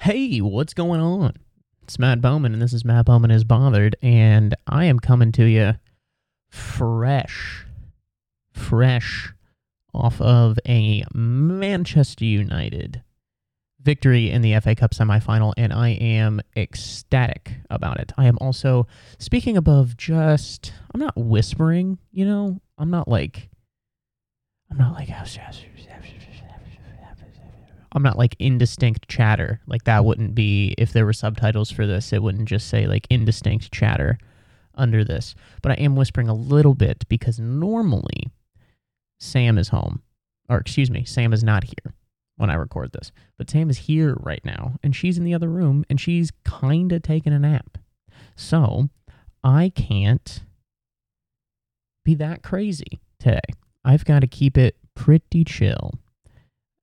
Hey, what's going on? It's Matt Bowman, and this is Matt Bowman is Bothered, and I am coming to you fresh, fresh off of a Manchester United victory in the FA Cup semifinal, and I am ecstatic about it. I am also speaking above just, I'm not whispering, you know, I'm not like, I'm not like, oh, I'm not like indistinct chatter. Like that wouldn't be if there were subtitles for this, it wouldn't just say like indistinct chatter under this. But I am whispering a little bit because normally Sam is home. Or excuse me, Sam is not here when I record this. But Sam is here right now and she's in the other room and she's kind of taking a nap. So, I can't be that crazy today. I've got to keep it pretty chill.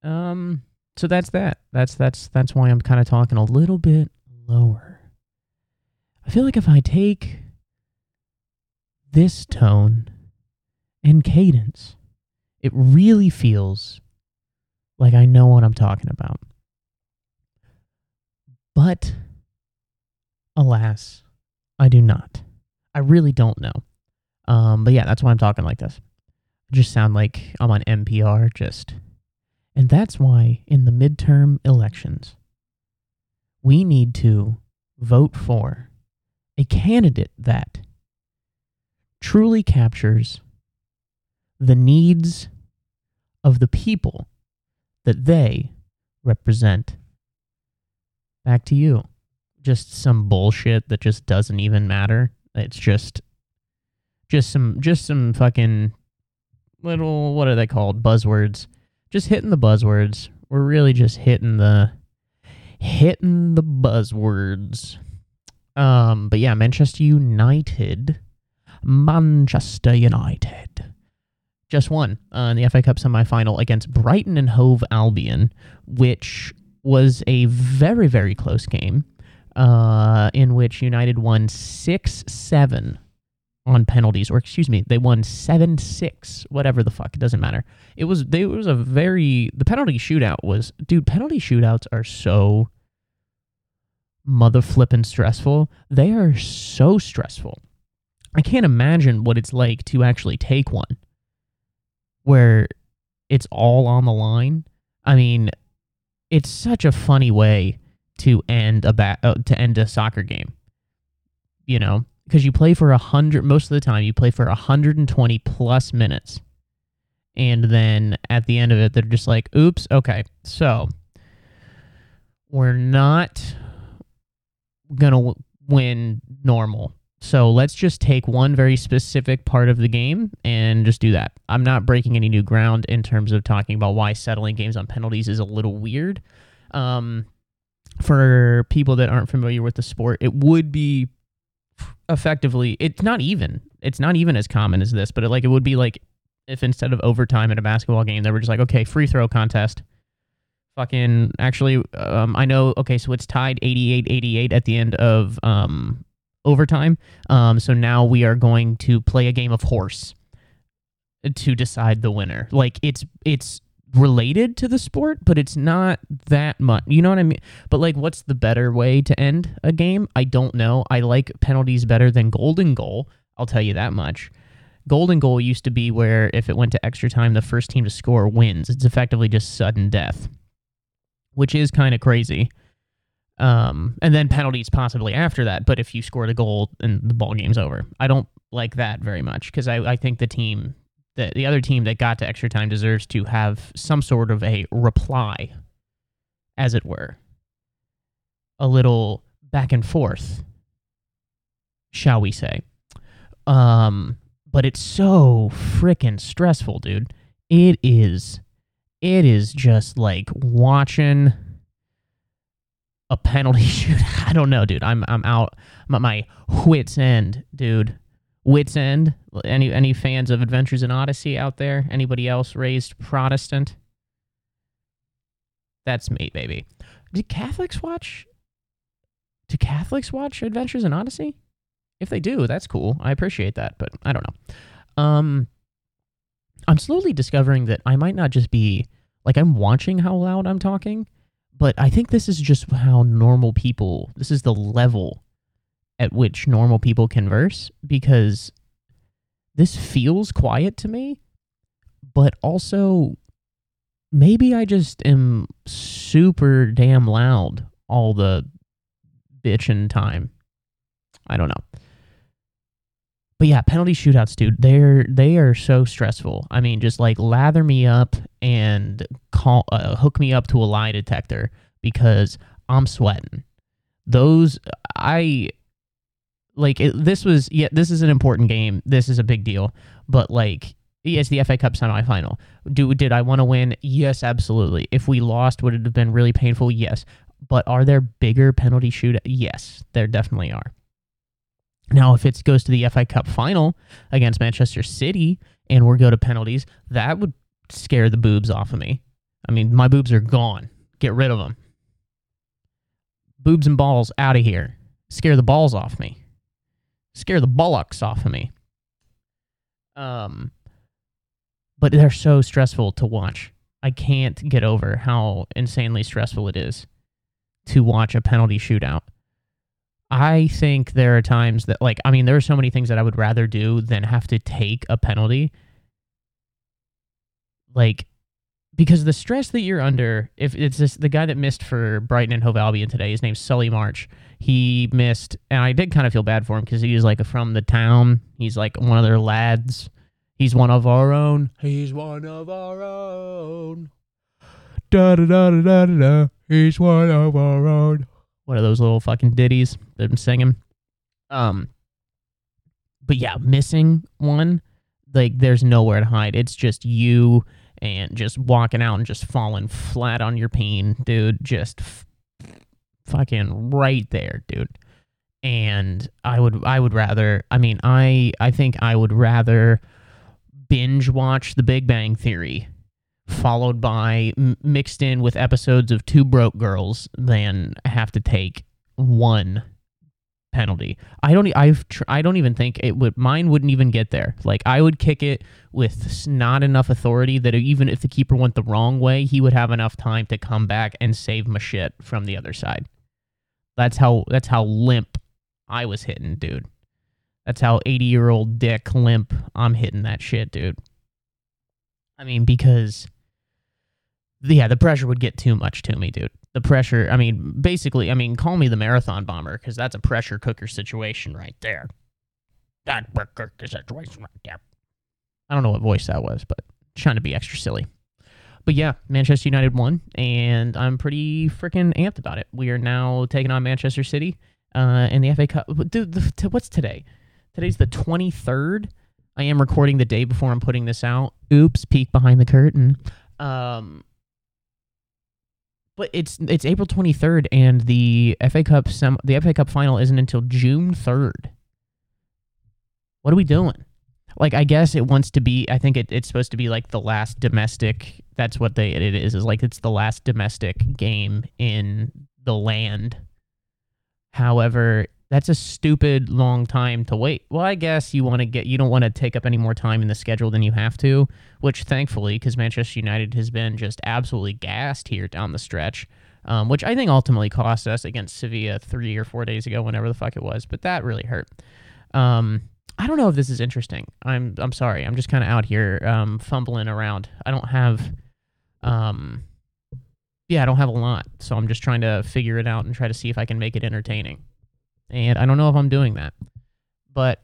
Um so that's that. That's that's that's why I'm kind of talking a little bit lower. I feel like if I take this tone and cadence, it really feels like I know what I'm talking about. But alas, I do not. I really don't know. Um, but yeah, that's why I'm talking like this. I just sound like I'm on NPR, just and that's why in the midterm elections, we need to vote for a candidate that truly captures the needs of the people that they represent. Back to you. Just some bullshit that just doesn't even matter. It's just just some just some fucking little what are they called? Buzzwords just hitting the buzzwords. We're really just hitting the hitting the buzzwords. Um, but yeah, Manchester United, Manchester United, just won uh, in the FA Cup semi-final against Brighton and Hove Albion, which was a very very close game, uh, in which United won six seven on penalties, or excuse me, they won seven six, whatever the fuck, it doesn't matter. It was they it was a very the penalty shootout was dude. Penalty shootouts are so mother flippin' stressful. They are so stressful. I can't imagine what it's like to actually take one where it's all on the line. I mean, it's such a funny way to end a ba- uh, to end a soccer game. You know, because you play for a hundred most of the time you play for a 120 plus minutes. And then at the end of it they're just like oops okay so we're not gonna win normal. So let's just take one very specific part of the game and just do that. I'm not breaking any new ground in terms of talking about why settling games on penalties is a little weird. Um, for people that aren't familiar with the sport it would be effectively it's not even it's not even as common as this but it, like it would be like if instead of overtime in a basketball game they were just like okay free throw contest. Fucking actually um, i know okay so it's tied 88-88 at the end of um, overtime. Um, so now we are going to play a game of horse to decide the winner. Like it's it's related to the sport, but it's not that much. You know what I mean? But like, what's the better way to end a game? I don't know. I like penalties better than golden goal. I'll tell you that much. Golden goal used to be where if it went to extra time, the first team to score wins. It's effectively just sudden death, which is kind of crazy. Um, and then penalties possibly after that. But if you score the goal and the ball game's over, I don't like that very much because I, I think the team the, the other team that got to extra time deserves to have some sort of a reply, as it were. A little back and forth, shall we say. Um, but it's so freaking stressful, dude. It is it is just like watching a penalty shoot. I don't know, dude. I'm I'm out. I'm at my wits end, dude. Wits End. Any any fans of Adventures in Odyssey out there? Anybody else raised Protestant? That's me, baby. Did Catholics watch? Do Catholics watch Adventures in Odyssey? If they do, that's cool. I appreciate that, but I don't know. Um, I'm slowly discovering that I might not just be like I'm watching how loud I'm talking, but I think this is just how normal people, this is the level at which normal people converse because this feels quiet to me, but also maybe I just am super damn loud all the bitching time. I don't know. But yeah, penalty shootouts, dude. They're they are so stressful. I mean, just like lather me up and call uh, hook me up to a lie detector because I'm sweating. Those I like. It, this was yeah. This is an important game. This is a big deal. But like, it's the FA Cup semifinal. Do did I want to win? Yes, absolutely. If we lost, would it have been really painful? Yes. But are there bigger penalty shoot? Yes, there definitely are. Now, if it goes to the FA Cup final against Manchester City and we go to penalties, that would scare the boobs off of me. I mean, my boobs are gone. Get rid of them. Boobs and balls out of here. Scare the balls off me. Scare the bollocks off of me. Um, but they're so stressful to watch. I can't get over how insanely stressful it is to watch a penalty shootout. I think there are times that, like, I mean, there are so many things that I would rather do than have to take a penalty. Like, because the stress that you're under, if it's this, the guy that missed for Brighton and Hove Albion today, his name's Solly March. He missed, and I did kind of feel bad for him because he's like from the town. He's like one of their lads. He's one of our own. He's one of our own. Da da da da da da. He's one of our own one of those little fucking ditties that I'm singing. Um, but yeah, missing one, like there's nowhere to hide. It's just you and just walking out and just falling flat on your pain, dude. Just f- fucking right there, dude. And I would, I would rather. I mean, I, I think I would rather binge watch The Big Bang Theory followed by m- mixed in with episodes of Two Broke Girls than have to take one penalty. I don't I've tr- I don't even think it would mine wouldn't even get there. Like I would kick it with not enough authority that even if the keeper went the wrong way, he would have enough time to come back and save my shit from the other side. That's how that's how limp I was hitting, dude. That's how 80-year-old dick limp I'm hitting that shit, dude. I mean because yeah, the pressure would get too much to me, dude. The pressure, I mean, basically, I mean, call me the marathon bomber because that's a pressure cooker situation right there. That pressure cooker situation right there. I don't know what voice that was, but trying to be extra silly. But yeah, Manchester United won, and I'm pretty freaking amped about it. We are now taking on Manchester City uh, in the FA Cup. Dude, the, what's today? Today's the 23rd. I am recording the day before I'm putting this out. Oops, peek behind the curtain. Um, but it's it's April 23rd, and the FA Cup sem- the FA Cup final isn't until June 3rd. What are we doing? Like, I guess it wants to be. I think it, it's supposed to be like the last domestic. That's what they it is. Is like it's the last domestic game in the land. However, that's a stupid long time to wait. Well, I guess you want to get you don't want to take up any more time in the schedule than you have to, which thankfully, because Manchester United has been just absolutely gassed here down the stretch, um, which I think ultimately cost us against Sevilla three or four days ago, whenever the fuck it was. But that really hurt. Um, I don't know if this is interesting. I'm I'm sorry. I'm just kind of out here um, fumbling around. I don't have, um, yeah, I don't have a lot, so I'm just trying to figure it out and try to see if I can make it entertaining. And I don't know if I'm doing that. But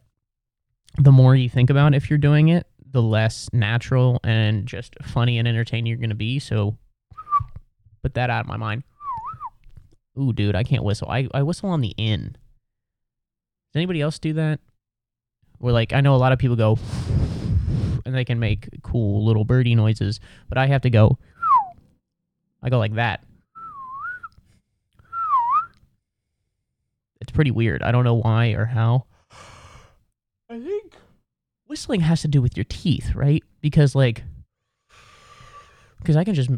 the more you think about if you're doing it, the less natural and just funny and entertaining you're going to be. So put that out of my mind. Ooh, dude, I can't whistle. I, I whistle on the in. Does anybody else do that? Where, like, I know a lot of people go and they can make cool little birdie noises, but I have to go. I go like that. It's pretty weird. I don't know why or how. I think whistling has to do with your teeth, right? Because like because I can just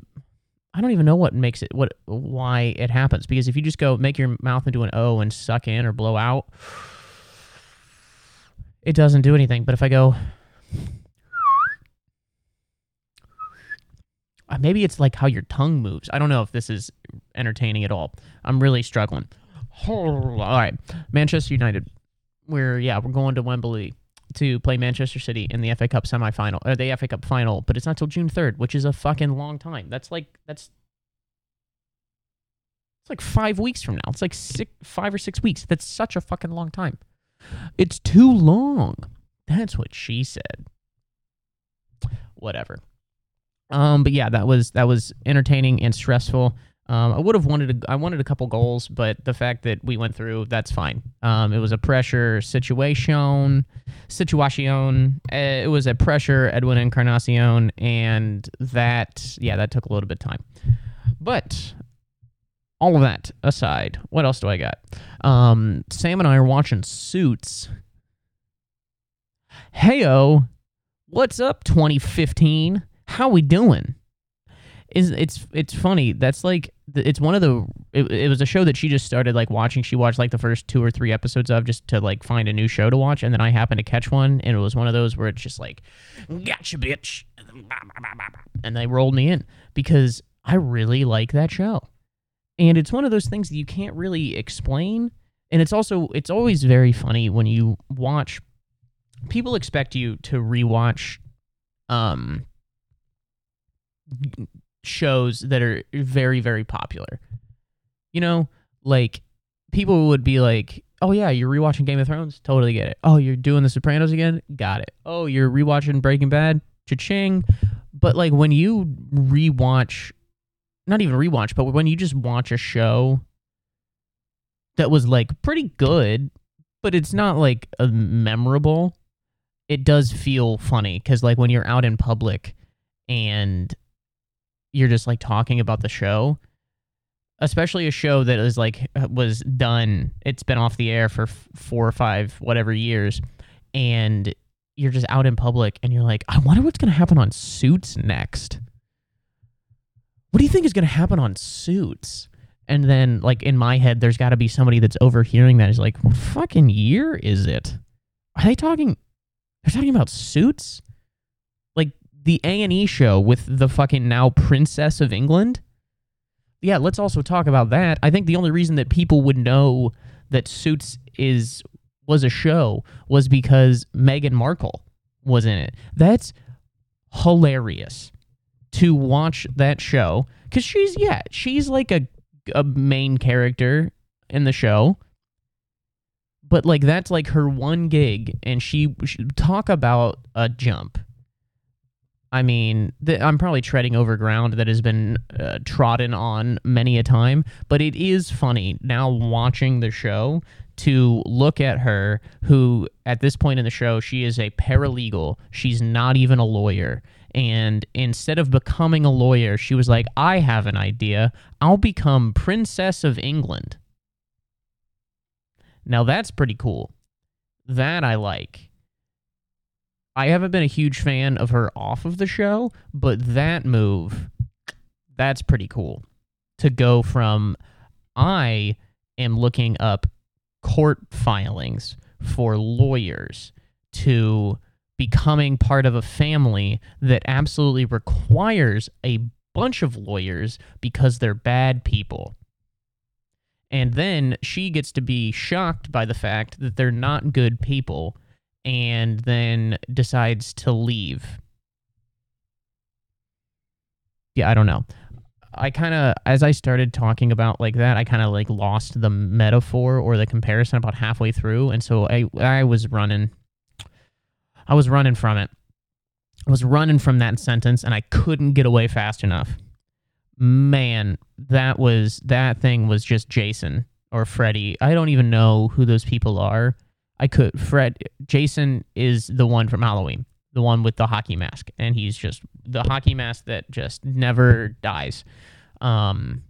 I don't even know what makes it what why it happens because if you just go make your mouth into an O and suck in or blow out it doesn't do anything. But if I go uh, maybe it's like how your tongue moves. I don't know if this is entertaining at all. I'm really struggling. All right, Manchester United. We're yeah, we're going to Wembley to play Manchester City in the FA Cup semifinal or the FA Cup final, but it's not till June 3rd, which is a fucking long time. That's like that's it's like 5 weeks from now. It's like 6 5 or 6 weeks. That's such a fucking long time. It's too long. That's what she said. Whatever. Um but yeah, that was that was entertaining and stressful. Um, I would have wanted a, I wanted a couple goals, but the fact that we went through, that's fine. Um, it was a pressure situation, situation. Uh, it was a pressure Edwin Encarnacion, and that yeah, that took a little bit of time. But all of that aside, what else do I got? Um, Sam and I are watching Suits. Heyo, what's up, 2015? How we doing? Is it's it's funny. That's like it's one of the it, it was a show that she just started like watching. She watched like the first two or three episodes of just to like find a new show to watch, and then I happened to catch one, and it was one of those where it's just like, gotcha, bitch, and they rolled me in because I really like that show, and it's one of those things that you can't really explain, and it's also it's always very funny when you watch. People expect you to rewatch, um, shows that are very very popular. You know, like people would be like, "Oh yeah, you're rewatching Game of Thrones? Totally get it. Oh, you're doing The Sopranos again? Got it. Oh, you're rewatching Breaking Bad? Cha-ching." But like when you rewatch not even rewatch, but when you just watch a show that was like pretty good, but it's not like a memorable, it does feel funny cuz like when you're out in public and you're just like talking about the show especially a show that is like was done it's been off the air for f- four or five whatever years and you're just out in public and you're like i wonder what's going to happen on suits next. What do you think is going to happen on suits? And then like in my head there's got to be somebody that's overhearing that is like what fucking year is it? Are they talking they're talking about suits the A&E show with the fucking now Princess of England. Yeah, let's also talk about that. I think the only reason that people would know that Suits is was a show was because Meghan Markle was in it. That's hilarious to watch that show cuz she's yeah, she's like a a main character in the show. But like that's like her one gig and she, she talk about a jump I mean, th- I'm probably treading over ground that has been uh, trodden on many a time, but it is funny now watching the show to look at her, who at this point in the show, she is a paralegal. She's not even a lawyer. And instead of becoming a lawyer, she was like, I have an idea. I'll become Princess of England. Now that's pretty cool. That I like. I haven't been a huge fan of her off of the show, but that move, that's pretty cool. To go from I am looking up court filings for lawyers to becoming part of a family that absolutely requires a bunch of lawyers because they're bad people. And then she gets to be shocked by the fact that they're not good people and then decides to leave. Yeah, I don't know. I kind of as I started talking about like that, I kind of like lost the metaphor or the comparison about halfway through, and so I I was running. I was running from it. I was running from that sentence, and I couldn't get away fast enough. Man, that was that thing was just Jason or Freddy. I don't even know who those people are, I could. Fred, Jason is the one from Halloween, the one with the hockey mask, and he's just the hockey mask that just never dies. Um,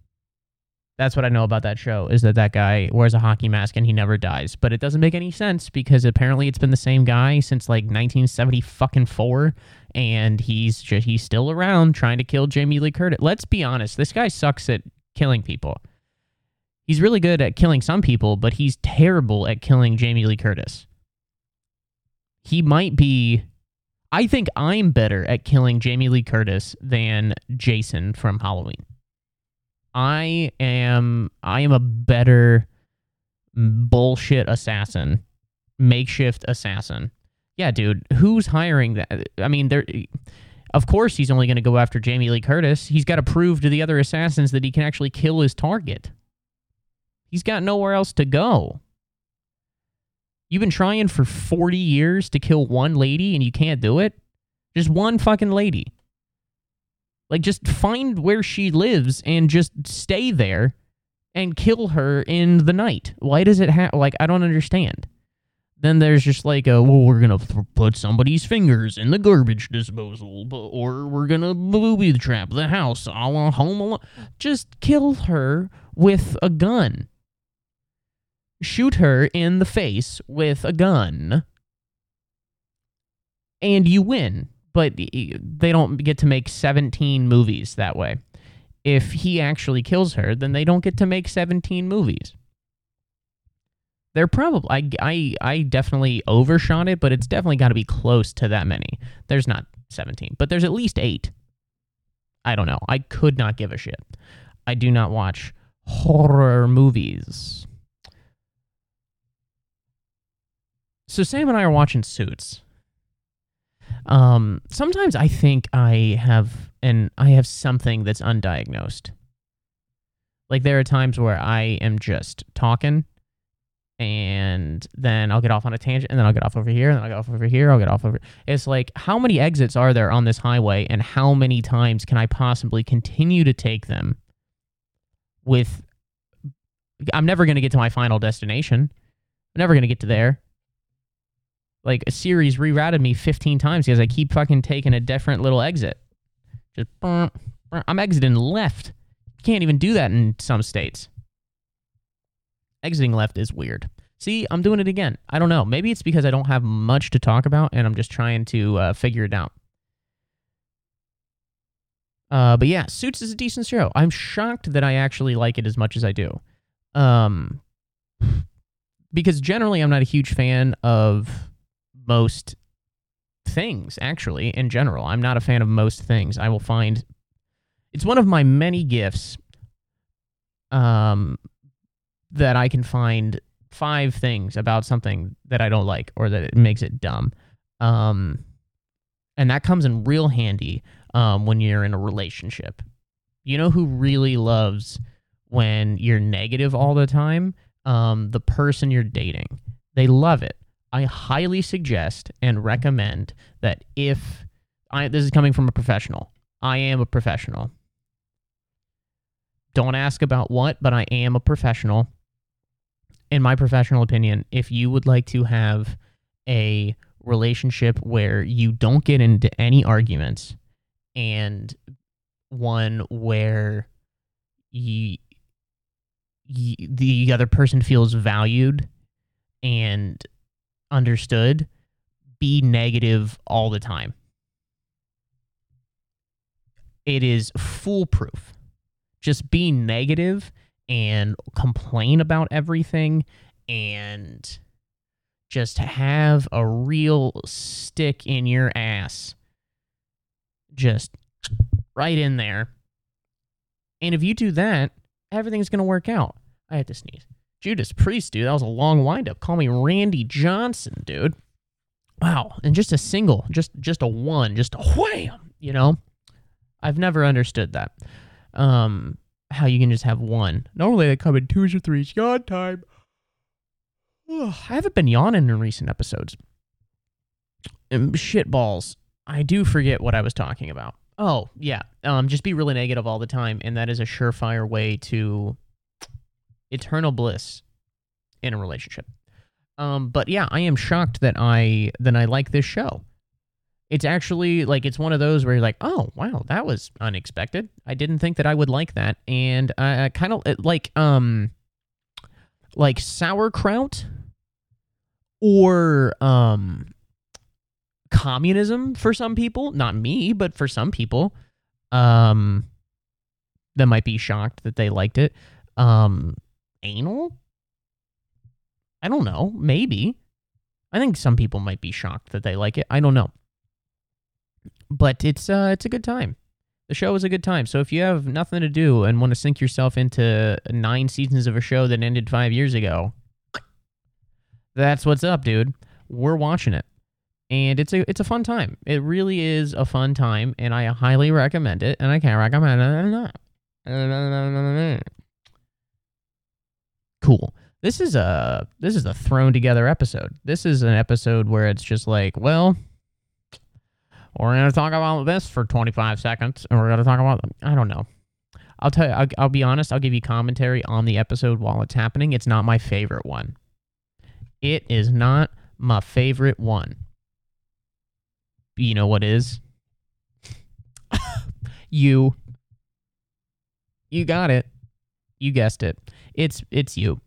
that's what I know about that show is that that guy wears a hockey mask and he never dies. But it doesn't make any sense because apparently it's been the same guy since like 1970 fucking four, and he's just he's still around trying to kill Jamie Lee Curtis. Let's be honest, this guy sucks at killing people. He's really good at killing some people, but he's terrible at killing Jamie Lee Curtis. He might be I think I'm better at killing Jamie Lee Curtis than Jason from Halloween. I am I am a better bullshit assassin, makeshift assassin. Yeah, dude, who's hiring that? I mean, there of course he's only going to go after Jamie Lee Curtis. He's got to prove to the other assassins that he can actually kill his target. He's got nowhere else to go. You've been trying for 40 years to kill one lady and you can't do it? Just one fucking lady. Like, just find where she lives and just stay there and kill her in the night. Why does it have, like, I don't understand. Then there's just like, a, well, we're going to put somebody's fingers in the garbage disposal, or we're going to booby trap the house a la Home Alone. Just kill her with a gun shoot her in the face with a gun. And you win but they don't get to make 17 movies that way. If he actually kills her then they don't get to make 17 movies. They're probably I, I i definitely overshot it but it's definitely got to be close to that many. There's not 17 but there's at least 8 i don't know. I could not give a shit. I do not watch horror movies So Sam and I are watching Suits. Um, sometimes I think I have and I have something that's undiagnosed. Like there are times where I am just talking and then I'll get off on a tangent and then I'll get off over here and then I'll get off over here, I'll get off over. It's like how many exits are there on this highway and how many times can I possibly continue to take them with I'm never going to get to my final destination. I'm never going to get to there like a series rerouted me 15 times because I keep fucking taking a different little exit. Just I'm exiting left. Can't even do that in some states. Exiting left is weird. See, I'm doing it again. I don't know. Maybe it's because I don't have much to talk about and I'm just trying to uh, figure it out. Uh, but yeah, Suits is a decent show. I'm shocked that I actually like it as much as I do. Um, because generally I'm not a huge fan of most things, actually, in general. I'm not a fan of most things. I will find it's one of my many gifts um, that I can find five things about something that I don't like or that it makes it dumb. Um, and that comes in real handy um, when you're in a relationship. You know who really loves when you're negative all the time? Um, the person you're dating. They love it. I highly suggest and recommend that if I this is coming from a professional. I am a professional. Don't ask about what, but I am a professional. In my professional opinion, if you would like to have a relationship where you don't get into any arguments and one where you, the other person feels valued and understood be negative all the time. It is foolproof. Just be negative and complain about everything and just have a real stick in your ass. Just right in there. And if you do that, everything's going to work out. I had to sneeze. Judas Priest, dude. That was a long windup. Call me Randy Johnson, dude. Wow. And just a single, just just a one, just a wham, you know? I've never understood that. Um, how you can just have one. Normally they come in twos or threes. Yawn time. I haven't been yawning in recent episodes. shit balls. I do forget what I was talking about. Oh, yeah. Um, just be really negative all the time, and that is a surefire way to eternal bliss in a relationship. Um, but yeah, I am shocked that I that I like this show. It's actually like it's one of those where you're like, oh wow, that was unexpected. I didn't think that I would like that, and I, I kind of like um like sauerkraut or um communism for some people. Not me, but for some people, um, that might be shocked that they liked it. Um, anal? I don't know. Maybe. I think some people might be shocked that they like it. I don't know. but it's uh it's a good time. The show is a good time. So if you have nothing to do and want to sink yourself into nine seasons of a show that ended five years ago, that's what's up, dude. We're watching it. And it's a it's a fun time. It really is a fun time, and I highly recommend it. And I can't recommend it enough. Cool. This is a this is a thrown together episode. This is an episode where it's just like, well, we're going to talk about this for 25 seconds, and we're going to talk about, I don't know. I'll tell you, I'll, I'll, be honest, I'll give you commentary on the episode while it's happening. It's not my favorite one. It is not my favorite one. You know what is? you. You got it. You guessed it. It's it's you.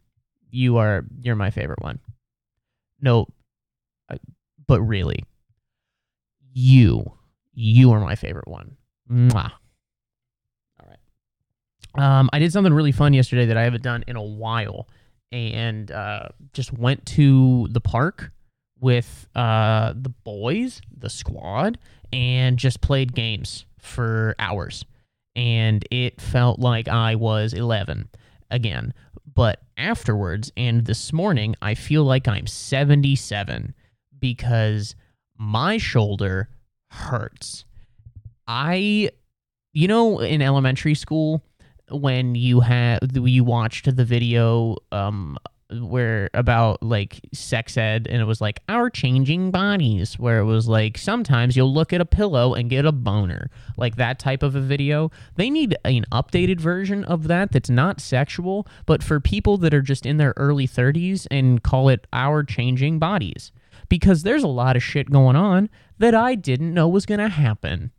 You are you're my favorite one. No, but really, you. You are my favorite one. Mwah. All right. Um, I did something really fun yesterday that I haven't done in a while, and uh, just went to the park with uh, the boys, the squad, and just played games for hours. And it felt like I was 11 again. But afterwards, and this morning, I feel like I'm 77 because my shoulder hurts. I, you know, in elementary school, when you had you watched the video um where about like sex ed and it was like our changing bodies where it was like sometimes you'll look at a pillow and get a boner like that type of a video they need an updated version of that that's not sexual but for people that are just in their early 30s and call it our changing bodies because there's a lot of shit going on that I didn't know was going to happen.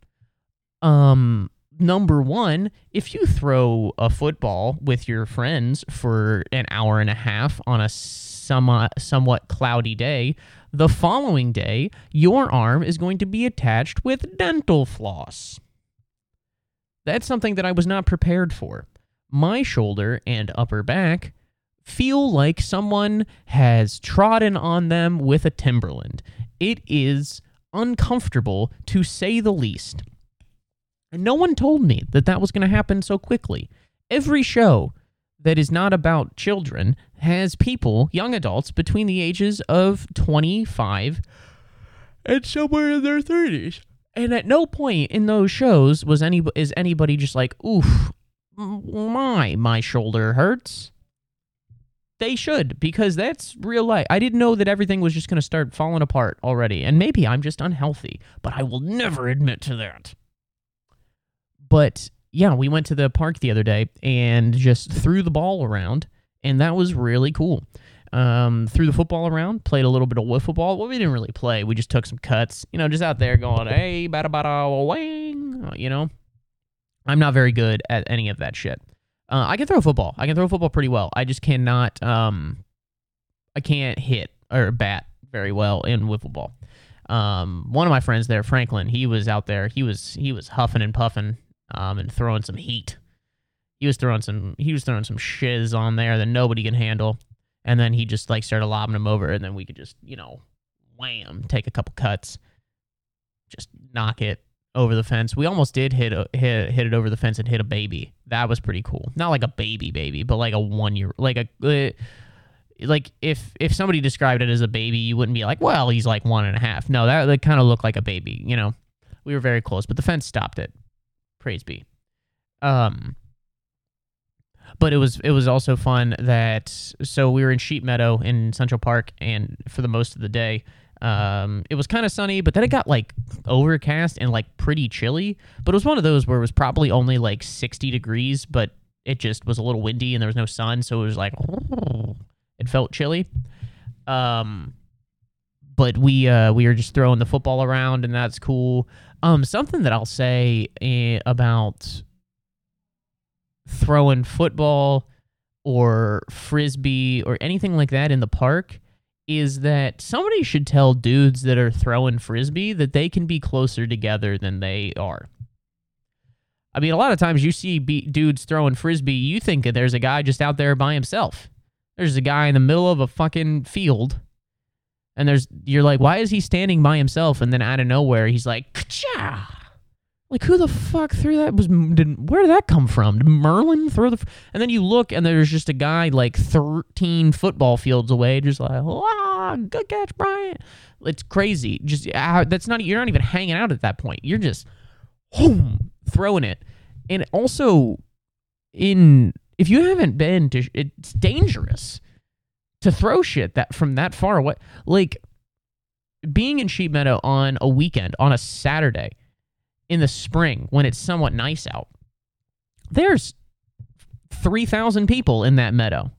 Um, number one, if you throw a football with your friends for an hour and a half on a somewhat, somewhat cloudy day, the following day, your arm is going to be attached with dental floss. That's something that I was not prepared for. My shoulder and upper back feel like someone has trodden on them with a Timberland. It is uncomfortable to say the least. And no one told me that that was going to happen so quickly. Every show that is not about children has people, young adults, between the ages of 25 and somewhere in their 30s. And at no point in those shows was any is anybody just like, "Oof, my my shoulder hurts." They should, because that's real life. I didn't know that everything was just going to start falling apart already. And maybe I'm just unhealthy, but I will never admit to that. But yeah, we went to the park the other day and just threw the ball around, and that was really cool. Um, threw the football around, played a little bit of wiffle ball. Well, we didn't really play. We just took some cuts, you know, just out there going, hey, bada bada wang, you know. I'm not very good at any of that shit. Uh, I can throw a football. I can throw a football pretty well. I just cannot. Um, I can't hit or bat very well in wiffle ball. Um, one of my friends there, Franklin, he was out there. He was he was huffing and puffing, um, and throwing some heat. He was throwing some he was throwing some shiz on there that nobody can handle. And then he just like started lobbing them over, and then we could just you know, wham, take a couple cuts, just knock it over the fence. We almost did hit a, hit hit it over the fence and hit a baby. That was pretty cool. Not like a baby baby, but like a one year like a uh, like if if somebody described it as a baby, you wouldn't be like, well, he's like one and a half. No, that, that kind of looked like a baby. You know, we were very close, but the fence stopped it. Praise be. Um. But it was it was also fun that so we were in Sheep Meadow in Central Park and for the most of the day um, it was kind of sunny, but then it got like overcast and like pretty chilly. But it was one of those where it was probably only like 60 degrees, but it just was a little windy and there was no sun, so it was like it felt chilly. Um, but we uh, we were just throwing the football around, and that's cool. Um, something that I'll say eh, about throwing football or frisbee or anything like that in the park is that somebody should tell dudes that are throwing frisbee that they can be closer together than they are. I mean, a lot of times you see be- dudes throwing frisbee, you think that there's a guy just out there by himself. There's a guy in the middle of a fucking field And there's you're like, why is he standing by himself? And then out of nowhere, he's like, Ka-cha! like who the fuck threw that? Was did where did that come from? Did Merlin throw the? And then you look, and there's just a guy like 13 football fields away, just like, ah, good catch, Bryant. It's crazy. Just uh, that's not you're not even hanging out at that point. You're just, boom, throwing it, and also in if you haven't been to, it's dangerous to throw shit that from that far away. Like being in Sheep Meadow on a weekend, on a Saturday in the spring when it's somewhat nice out, there's 3,000 people in that meadow.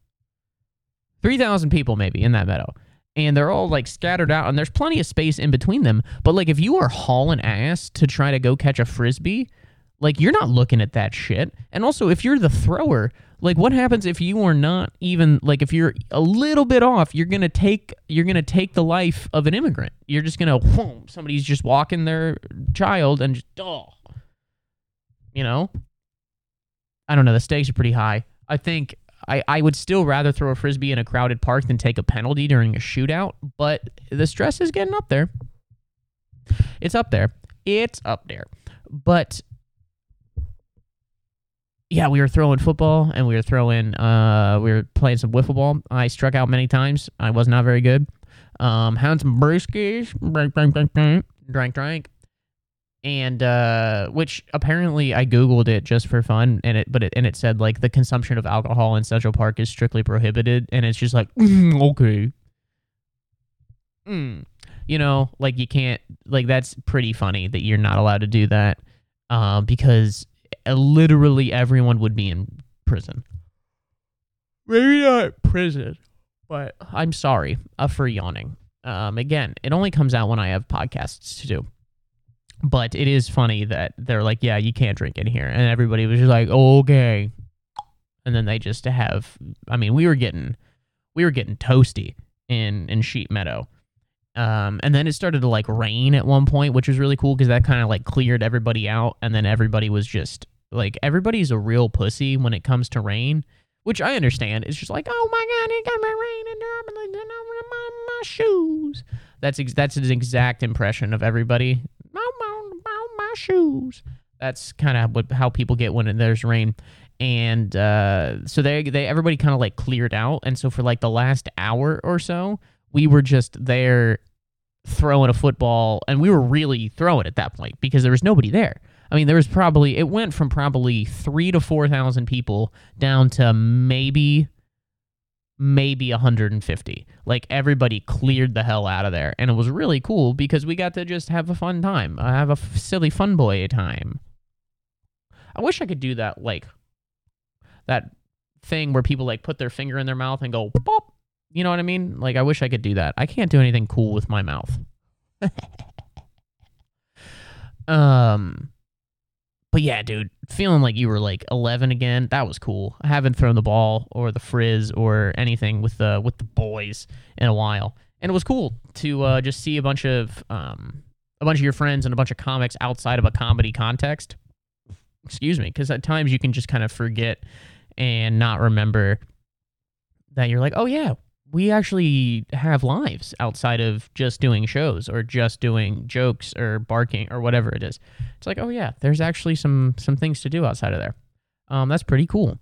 3,000 people maybe in that meadow. And they're all like scattered out, and there's plenty of space in between them. But like, if you are hauling ass to try to go catch a frisbee, like you're not looking at that shit. And also, if you're the thrower, like what happens if you are not even like if you're a little bit off you're gonna take you're gonna take the life of an immigrant. You're just gonna whoom, somebody's just walking their child and just oh you know? I don't know the stakes are pretty high. I think I, I would still rather throw a frisbee in a crowded park than take a penalty during a shootout but the stress is getting up there. It's up there. It's up there. But yeah, we were throwing football and we were throwing, uh, we were playing some wiffle ball. I struck out many times. I was not very good. Um, had some brewskis, drank, drank, drank, drank, drank, drank, and uh, which apparently I googled it just for fun, and it, but it and it said like the consumption of alcohol in Central Park is strictly prohibited, and it's just like mm, okay, mm. you know, like you can't, like that's pretty funny that you're not allowed to do that, uh, because literally everyone would be in prison. Maybe not prison, but I'm sorry uh, for yawning. Um, again, it only comes out when I have podcasts to do. But it is funny that they're like, yeah, you can't drink in here. And everybody was just like, okay. And then they just have, I mean, we were getting, we were getting toasty in, in Sheep Meadow. Um, and then it started to like rain at one point, which was really cool because that kind of like cleared everybody out. And then everybody was just like everybody's a real pussy when it comes to rain, which I understand. It's just like, oh my god, it got my rain and my, my shoes. That's ex- that's an exact impression of everybody. My shoes. That's kind of how people get when there's rain, and uh, so they they everybody kind of like cleared out, and so for like the last hour or so, we were just there throwing a football, and we were really throwing at that point because there was nobody there. I mean, there was probably it went from probably three to four thousand people down to maybe maybe 150. Like everybody cleared the hell out of there, and it was really cool because we got to just have a fun time, uh, have a f- silly fun boy time. I wish I could do that, like that thing where people like put their finger in their mouth and go pop. You know what I mean? Like I wish I could do that. I can't do anything cool with my mouth. um but yeah, dude, feeling like you were like 11 again, that was cool. I haven't thrown the ball or the frizz or anything with the with the boys in a while, and it was cool to uh, just see a bunch of um, a bunch of your friends and a bunch of comics outside of a comedy context. Excuse me, because at times you can just kind of forget and not remember that you're like, oh yeah, we actually have lives outside of just doing shows or just doing jokes or barking or whatever it is. It's like, oh yeah, there's actually some some things to do outside of there. Um, that's pretty cool.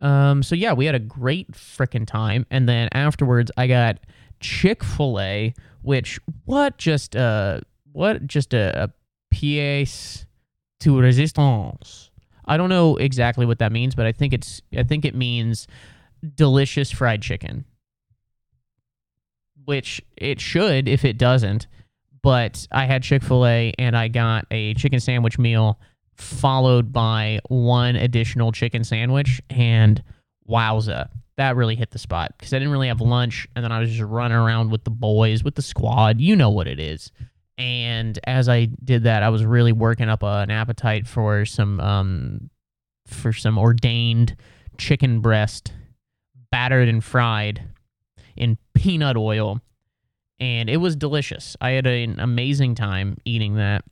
Um, so yeah, we had a great freaking time, and then afterwards, I got Chick Fil A, which what just uh what just a, a pièce to résistance. I don't know exactly what that means, but I think it's I think it means delicious fried chicken which it should if it doesn't. But I had Chick fil A and I got a chicken sandwich meal followed by one additional chicken sandwich. And wowza, that really hit the spot because I didn't really have lunch. And then I was just running around with the boys, with the squad. You know what it is. And as I did that, I was really working up an appetite for some um, for some ordained chicken breast, battered and fried in peanut oil, and it was delicious. I had an amazing time eating that.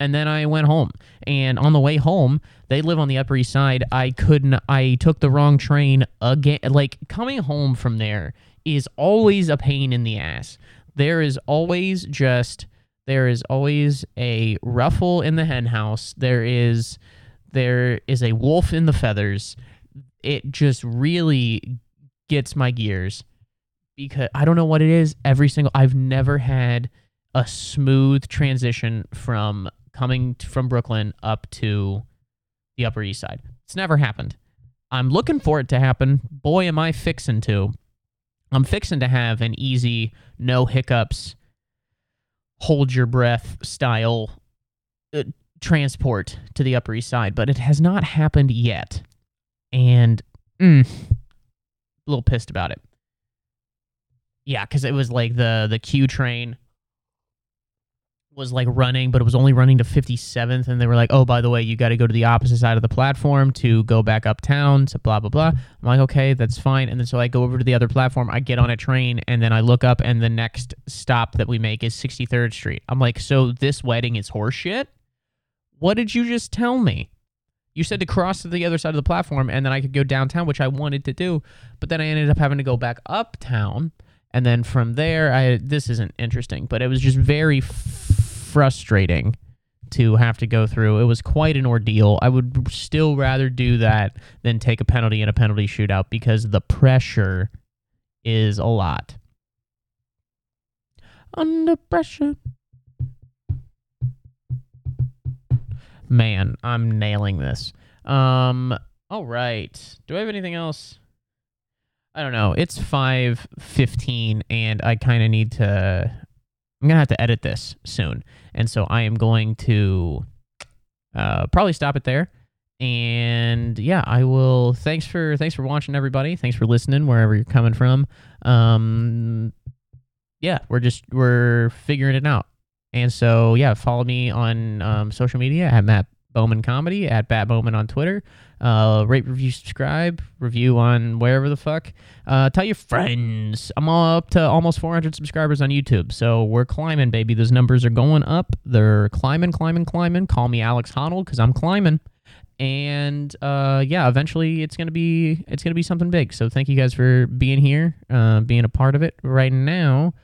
And then I went home. And on the way home, they live on the Upper East Side. I couldn't, I took the wrong train again. Like coming home from there is always a pain in the ass. there is always just there is always a ruffle in the hen house. There is there is a wolf in the feathers. It just really gets my gears because I don't know what it is. Every single I've never had a smooth transition from coming from Brooklyn up to the Upper East Side. It's never happened. I'm looking for it to happen. Boy, am I fixing to. I'm fixing to have an easy, no hiccups, hold your breath style uh, transport to the Upper East Side, but it has not happened yet. And mm, a little pissed about it. Yeah, because it was like the the Q train was like running, but it was only running to 57th, and they were like, "Oh, by the way, you got to go to the opposite side of the platform to go back uptown." To blah blah blah. I'm like, "Okay, that's fine." And then so I go over to the other platform. I get on a train, and then I look up, and the next stop that we make is 63rd Street. I'm like, "So this wedding is horseshit? What did you just tell me?" You said to cross to the other side of the platform, and then I could go downtown, which I wanted to do, but then I ended up having to go back uptown, and then from there, I this isn't interesting, but it was just very f- frustrating to have to go through. It was quite an ordeal. I would still rather do that than take a penalty in a penalty shootout because the pressure is a lot. Under pressure. Man, I'm nailing this. Um all right. Do I have anything else? I don't know. It's 5:15 and I kind of need to I'm going to have to edit this soon. And so I am going to uh, probably stop it there. And yeah, I will thanks for thanks for watching everybody. Thanks for listening wherever you're coming from. Um yeah, we're just we're figuring it out. And so yeah, follow me on um, social media at Matt Bowman Comedy, at Batt Mowman on Twitter. Uh, rate, review, subscribe, review on wherever the fuck. Uh, tell your friends. I'm all up to almost 400 subscribers on YouTube, so we're climbing, baby. Those numbers are going up. They're climbing, climbing, climbing. Call me Alex Honnold because I'm climbing. And uh, yeah, eventually it's gonna be it's gonna be something big. So thank you guys for being here, uh, being a part of it right now.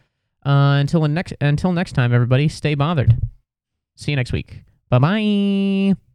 Uh, until next until next time, everybody, stay bothered. See you next week. Bye bye.